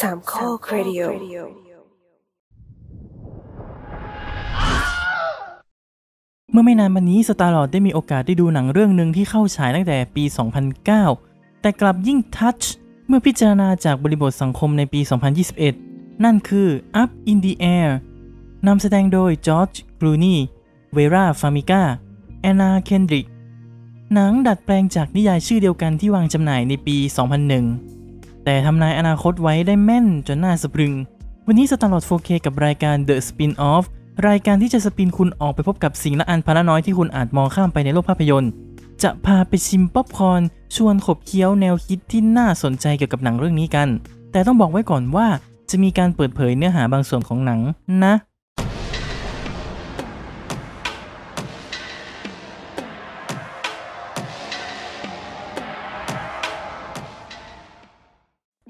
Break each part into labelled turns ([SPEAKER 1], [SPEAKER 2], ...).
[SPEAKER 1] สามข้อครดิโอ
[SPEAKER 2] เมื่อไม่นานมานี้สตาร์ลอดได้มีโอกาสได้ดูหนังเรื่องหนึ่งที่เข้าฉายตั้งแต่ปี 2009 แต่กลับยิ่งทัชเมื่อพิจารณาจากบริบทสังคมในปี 2021 นั่นคือ Up in the Air นำแสดงโดยจอร์จกรูนีเวราฟามิก้าแอนนาเคนดริก หนังดัดแปลงจากนิยายชื่อเดียวกันที่วางจำหน่ายในปี 2001 แต่ทำนายอนาคตไว้ได้แม่นจนน่าสะพรึง วันนี้สตาร์ลอด 4K กับรายการ The Spin-off รายการที่จะสปินคุณออกไปพบกับสิ่งละอันพันละน้อยที่คุณอาจมองข้ามไปในโลกภาพยนตร์ จะพาไปชิมป๊อปคอร์นชวนขบเคี้ยวแนวคิดที่น่าสนใจเกี่ยวกับหนังเรื่องนี้กัน แต่ต้องบอกไว้ก่อนว่าจะมีการเปิดเผยเนื้อหาบางส่วนของหนังนะ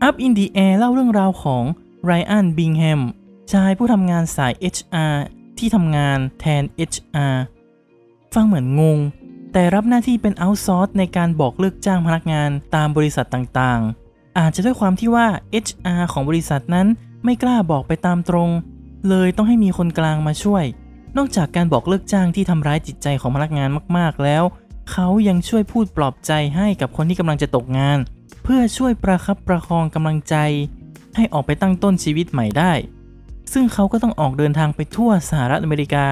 [SPEAKER 2] Up in the Air เล่าเรื่องราวของไรอันบิงแฮมชายผู้ทำงานสาย HR ที่ทำงานแทน HR ฟังเหมือนงง แต่รับหน้าที่เป็น outsource ในการบอกเลิกจ้างพนักงานตามบริษัทต่างๆ อาจจะด้วยความที่ว่า HR ของบริษัทนั้นไม่กล้าบอกไปตามตรง เลยต้องให้มีคนกลางมาช่วย นอกจากการบอกเลิกจ้างที่ทำร้ายจิตใจของพนักงานมากๆแล้ว เขายังช่วยพูดปลอบใจให้กับคนที่กำลังจะตกงาน พื่อช่วยประคับประคองกำลังใจ ให้ออกไปตั้งต้นชีวิตใหม่ได้ ซึ่งเขาก็ต้องออกเดินทางไปทั่วสหรัฐอเมริกา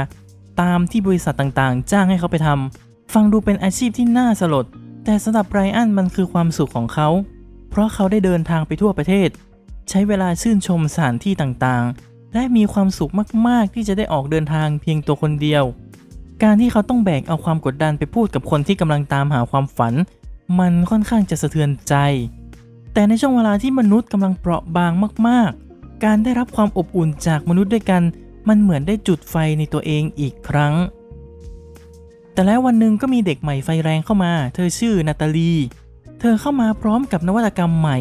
[SPEAKER 2] ตามที่บริษัทต่างๆ จ้างให้เขาไปทำฟังดูเป็นอาชีพที่น่าสลด แต่สำหรับไรอันมันคือความสุขของเขา เพราะเขาได้เดินทางไปทั่วประเทศ ใช้เวลาชื่นชมสถานที่ต่างๆ และมีความสุขมากๆ ที่จะได้ออกเดินทางเพียงตัวคนเดียว การที่เขาต้องแบกเอาความกดดันไปพูดกับคนที่กำลังตามหาความฝัน มันค่อนข้างจะสะเทือนใจ แต่ในช่วงเวลาที่มนุษย์กำลังเปราะบางมาก ๆ การได้รับความอบอุ่นจากมนุษย์ด้วยกัน มันเหมือนได้จุดไฟในตัวเองอีกครั้ง แต่แล้ววันหนึ่งก็มีเด็กใหม่ไฟแรงเข้ามา เธอชื่อนาตาลี เธอเข้ามาพร้อมกับนวัตกรรมใหม่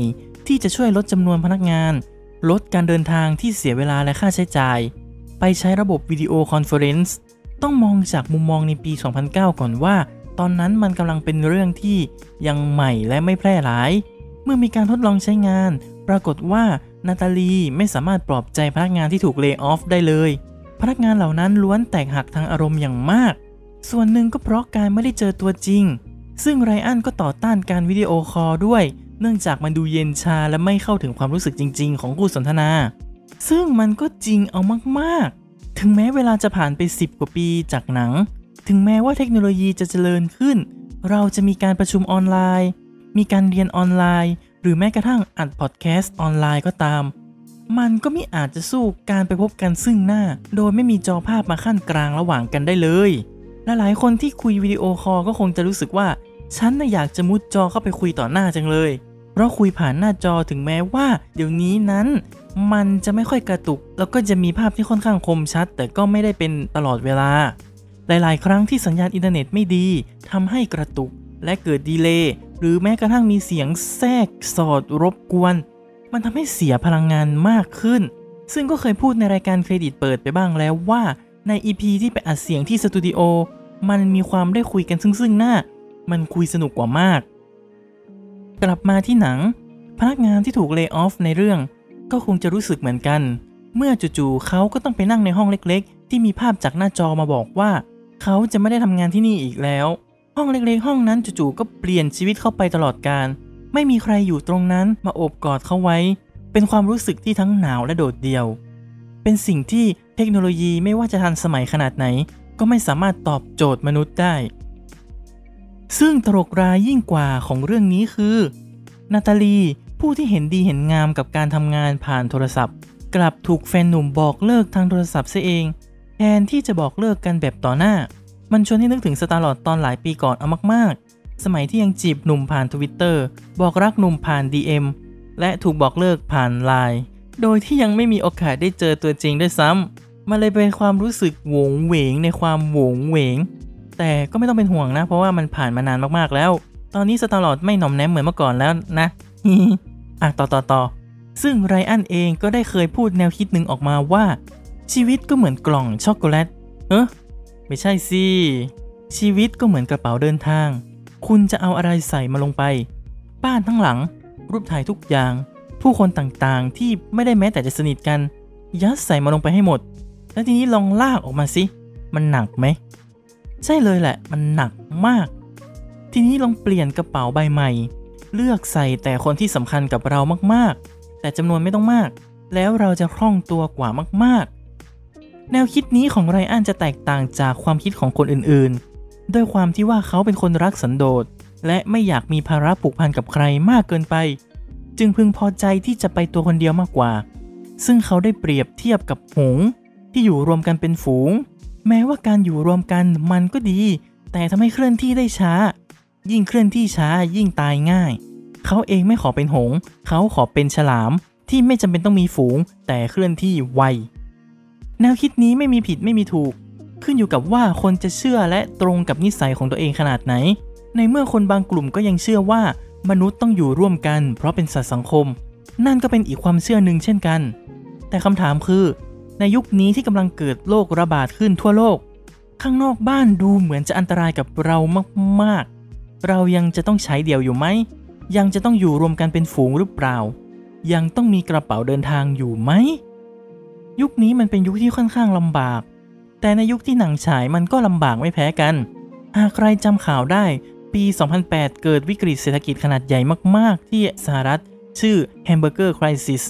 [SPEAKER 2] ที่จะช่วยลดจำนวนพนักงาน ลดการเดินทางที่เสียเวลาและค่าใช้จ่าย ไปใช้ระบบ video conferenceต้องมองจากมุมมองในปี 2009 ก่อนว่า ตอนนั้นมันกำลังเป็นเรื่องที่ยังใหม่และไม่แพร่หลาย เมื่อมีการทดลองใช้งาน ปรากฏว่านาตาลีไม่สามารถปลอบใจพนักงานที่ถูกเล y o ออฟได้เลย พนักงานเหล่านั้นล้วนแตกหักทางอารมณ์อย่างมาก ส่วนหนึ่งก็เพราะการไม่ได้เจอตัวจริง ซึ่งไรอันก็ต่อต้านการ video call ด้วย เนื่องจากมันดูเย็นชาและไม่เข้าถึงความรู้สึกจริง ๆ ของคู่สนทนา ซึ่งมันก็จริงเอามากๆ ถึงแม้เวลาจะผ่านไป 10 กว่าปีจากหนัง ถึงแม้ว่าเทคโนโลยีจะเจริญขึ้น เราจะมีการประชุมออนไลน์ มีการเรียนออนไลน์ หรือแม้กระทั่งอัดพอดแคสต์ออนไลน์ก็ตาม มันก็ไม่อาจจะสู้การไปพบกันซึ่งหน้า โดยไม่มีจอภาพมาคั่นกลางระหว่างกันได้เลยและหลายคนที่คุย video call ก็คงจะรู้สึกว่า ฉันน่ะอยากจะมุดจอเข้าไปคุยต่อหน้าจังเลย เพราะคุยผ่านหน้าจอถึงแม้ว่า เดี๋ยวนี้นั้น มันจะไม่ค่อยกระตุก แล้วก็จะมีภาพที่ค่อนข้างคมชัด แต่ก็ไม่ได้เป็นตลอดเวลา หลายๆ ครั้งที่สัญญาณอินเทอร์เน็ตไม่ดีทำให้กระตุกและเกิด delay หรือแม้กระทั่งมีเสียงแทรกสอดรบกวน มันทำให้เสียพลังงานมากขึ้น ซึ่งก็เคยพูดในรายการเครดิตเปิดไปบ้างแล้วว่าใน EP ที่ไปอัดเสียงที่สตูดิโอมันมีความได้คุยกันซึ่งๆหน้า มันคุยสนุกกว่ามาก กลับมาที่หนัง พนักงานที่ถูกเล y o ออฟในเรื่อง ก็คงจะรู้สึกเหมือนกัน เมื่อจู่ๆเขาก็ต้องไปนั่งในห้องเล็ก ๆ ที่มีภาพจากหน้าจอมาบอกว่า เขาจะไม่ได้ทำงานที่นี่อีกแล้ว ห้องเล็กๆ ห้องนั้นจู่ๆก็เปลี่ยนชีวิตเข้าไปตลอดการ ไม่มีใครอยู่ตรงนั้นมาโอบกอดเขาไว้ เป็นความรู้สึกที่ทั้งหนาวและโดดเดี่ยว เป็นสิ่งที่เทคโนโลยีไม่ว่าจะทันสมัยขนาดไหน ก็ไม่สามารถตอบโจทย์มนุษย์ได้ ซึ่งตลกรายยิ่งกว่าของเรื่องนี้คือนาตาลีผู้ที่เห็นดีเห็นงามกับการทำงานผ่านโทรศัพท์ กลับถูกแฟนหนุ่มบอกเลิกทางโทรศัพท์ซะเอง แทนที่จะบอกเลิกกันแบบต่อหน้า มันชวนให้นึกถึงสตาร์ลอดตอนหลายปีก่อนเอามากๆ สมัยที่ยังจีบหนุ่มผ่านทวิตเตอร์บอกรักหนุ่มผ่าน DM และถูกบอกเลิกผ่านไลน์โดยที่ยังไม่มีโอกาสได้เจอตัวจริงด้วยซ้ำมันเลยเป็นความรู้สึกโหวงเหวงในความโหวงเหวง แต่ก็ไม่ต้องเป็นห่วงนะ เพราะว่ามันผ่านมานานมากๆแล้ว ตอนนี้สตาร์ลอดไม่หน่อมแนมเหมือนเมื่อก่อนแล้วนะอะต่อต่อต่อซึ่งไรอันเองก็ได้เคยพูดแนวคิดหนึ่งออกมาว่า ชีวิตก็เหมือนกล่องช็อกโกแลต เออไม่ใช่สิ ชีวิตก็เหมือนกระเป๋าเดินทาง คุณจะเอาอะไรใส่มาลงไป บ้านทั้งหลัง รูปถ่ายทุกอย่าง ผู้คนต่างๆ ที่ไม่ได้แม้แต่จะสนิทกัน ยัดใส่มาลงไปให้หมด แล้วทีนี้ลองลากออกมาสิ มันหนักไหม ใช่เลยแหละ มันหนักมาก ทีนี้ลองเปลี่ยนกระเป๋าใบใหม่ เลือกใส่แต่คนที่สำคัญกับเรามากๆ แต่จำนวนไม่ต้องมาก แล้วเราจะคล่องตัวกว่ามากๆ แนวคิดนี้ของไรอันจะแตกต่างจากความคิดของคนอื่นๆ ด้วยความที่ว่าเขาเป็นคนรักสันโดษ และไม่อยากมีภาระผูกพันกับใครมากเกินไป จึงพึงพอใจที่จะไปตัวคนเดียวมากกว่า ซึ่งเขาได้เปรียบเทียบกับหงที่อยู่รวมกันเป็นฝูง แม้ว่าการอยู่รวมกันมันก็ดี แต่ทำให้เคลื่อนที่ได้ช้า ยิ่งเคลื่อนที่ช้ายิ่งตายง่าย เขาเองไม่ขอเป็นหง เขาขอเป็นฉลามที่ไม่จำเป็นต้องมีฝูง แต่เคลื่อนที่ไว แนวคิดนี้ไม่มีผิดไม่มีถูก ขึ้นอยู่กับว่าคนจะเชื่อและตรงกับนิสัยของตัวเองขนาดไหน ในเมื่อคนบางกลุ่มก็ยังเชื่อว่ามนุษย์ต้องอยู่ร่วมกัน เพราะเป็นสัตว์สังคม นั่นก็เป็นอีกความเชื่อหนึ่งเช่นกัน แต่คำถามคือ ในยุคนี้ที่กำลังเกิดโรคระบาดขึ้นทั่วโลก ข้างนอกบ้านดูเหมือนจะอันตรายกับเรามากๆ เรายังจะต้องใช้เดี่ยวอยู่ไหม ยังจะต้องอยู่รวมกันเป็นฝูงหรือเปล่า ยังต้องมีกระเป๋าเดินทางอยู่ไหม ยุคนี้มันเป็นยุคที่ค่อนข้างลำบาก แต่ในยุคที่หนังฉายมันก็ลำบากไม่แพ้กัน หากใครจำข่าวได้ ปี 2008 เกิดวิกฤตเศรษฐกิจขนาดใหญ่มาก ๆ ที่สหรัฐ ชื่อ Hamburger Crisis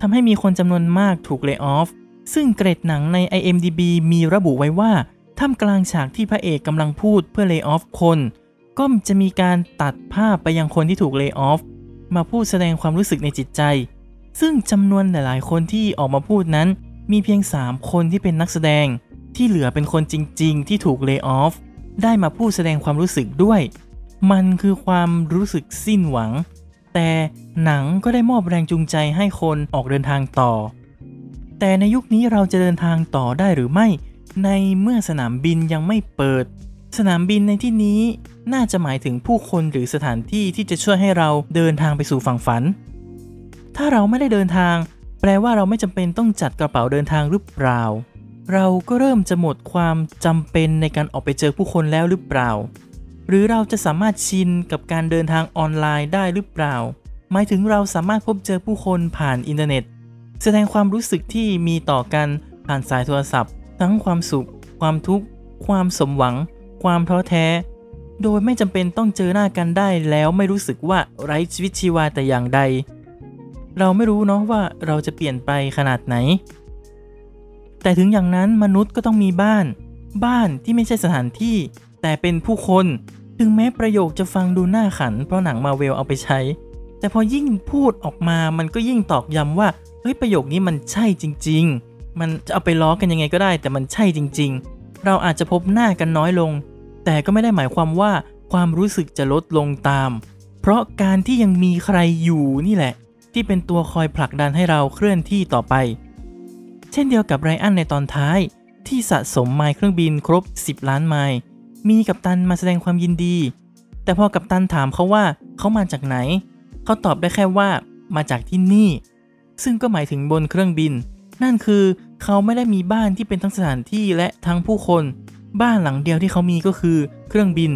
[SPEAKER 2] ทำให้มีคนจำนวนมากถูกเลิกออฟ ซึ่งเกรดหนังใน IMDb มีระบุไว้ว่าท่ามกลางฉากที่พระเอกกำลังพูดเพื่อเลิกออฟคน ก็จะมีการตัดภาพไปยังคนที่ถูกเลิกออฟมาพูดแสดงความรู้สึกในจิตใจ ซึ่งจำนวนหลายๆ คนที่ออกมาพูดนั้น มีเพียง 3 คนที่เป็นนักแสดง ที่เหลือเป็นคนจริง ๆ ที่ถูกเลิกออฟได้มาพูดแสดงความรู้สึกด้วย มันคือความรู้สึกสิ้นหวัง แต่หนังก็ได้มอบแรงจูงใจให้คนออกเดินทางต่อ แต่ในยุคนี้เราจะเดินทางต่อได้หรือไม่ ในเมื่อสนามบินยังไม่เปิด สนามบินในที่นี้น่าจะหมายถึงผู้คนหรือสถานที่ที่จะช่วยให้เราเดินทางไปสู่ฝั่งฝัน ถ้าเราไม่ได้เดินทาง แปลว่าเราไม่จำเป็นต้องจัดกระเป๋าเดินทางหรือเปล่า เราก็เริ่มจะหมดความจำเป็นในการออกไปเจอผู้คนแล้วหรือเปล่า หรือเราจะสามารถชินกับการเดินทางออนไลน์ได้หรือเปล่า หมายถึงเราสามารถพบเจอผู้คนผ่านอินเทอร์เน็ต แสดงความรู้สึกที่มีต่อกันผ่านสายโทรศัพท์ ทั้งความสุข ความทุกข์ ความสมหวัง ความท้อแท้ โดยไม่จำเป็นต้องเจอหน้ากันได้แล้วไม่รู้สึกว่าไร้ชีวิตชีวาแต่อย่างใด เราไม่รู้เนาะว่าเราจะเปลี่ยนไปขนาดไหน แต่ถึงอย่างนั้นมนุษย์ก็ต้องมีบ้าน บ้านที่ไม่ใช่สถานที่ แต่เป็นผู้คน ถึงแม้ประโยคจะฟังดูน่าขัน เพราะหนังมาเวลเอาไปใช้ แต่พอยิ่งพูดออกมามันก็ยิ่งตอกย้ำว่าเฮ้ยประโยคนี้มันใช่จริง ๆ มันจะเอาไปล้อกันยังไงก็ได้ แต่มันใช่จริง ๆ เราอาจจะพบหน้ากันน้อยลง แต่ก็ไม่ได้หมายความว่าความรู้สึกจะลดลงตาม เพราะการที่ยังมีใครอยู่นี่แหละ ที่เป็นตัวคอยผลักดันให้เราเคลื่อนที่ต่อไป เช่นเดียวกับไรอันในตอนท้าย ที่สะสมไมล์เครื่องบินครบ 10 ล้านไมล์มีกัปตันมาแสดงความยินดี แต่พอกัปตันถามเขาว่าเขามาจากไหน เขาตอบได้แค่ว่ามาจากที่นี่ ซึ่งก็หมายถึงบนเครื่องบิน นั่นคือเขาไม่ได้มีบ้านที่เป็นทั้งสถานที่และทั้งผู้คน บ้านหลังเดียวที่เขามีก็คือเครื่องบิน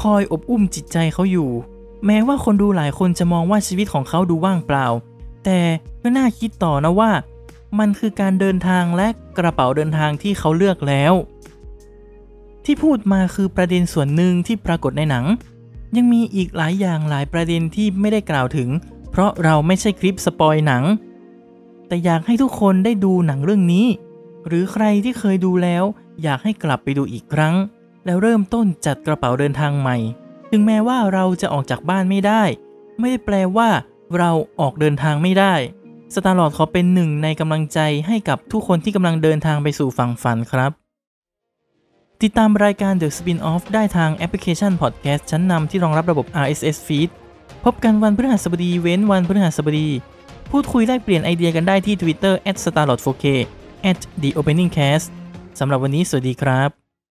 [SPEAKER 2] คอยอบอุ้มจิตใจเขาอยู่ แม้ว่าคนดูหลายคนจะมองว่าชีวิตของเขาดูว่างเปล่า แต่ก็น่าคิดต่อนะว่า มันคือการเดินทางและกระเป๋าเดินทางที่เขาเลือกแล้ว ที่พูดมาคือประเด็นส่วนหนึ่งที่ปรากฏในหนัง ยังมีอีกหลายอย่างหลายประเด็นที่ไม่ได้กล่าวถึง เพราะเราไม่ใช่คลิปสปอยหนัง แต่อยากให้ทุกคนได้ดูหนังเรื่องนี้ หรือใครที่เคยดูแล้ว อยากให้กลับไปดูอีกครั้ง แล้วเริ่มต้นจัดกระเป๋าเดินทางใหม่ ถึงแม้ว่าเราจะออกจากบ้านไม่ได้ ไม่ได้แปลว่า เราออกเดินทางไม่ได้ สตาร์ลอดขอเป็นหนึ่งในกำลังใจให้กับทุกคนที่กำลังเดินทางไปสู่ฝั่งฝันครับ ติดตามรายการ The Spin-off ได้ทางแอปพลิเคชัน Podcast ชั้นนำที่รองรับระบบ RSS Feed พบกันวันพฤหัสบดีเว้นวันพฤหัสบดี พูดคุยแลกเปลี่ยนไอเดียกันได้ที่ Twitter @starlord4k @theopeningcast สำหรับวันนี้สวัสดีครับ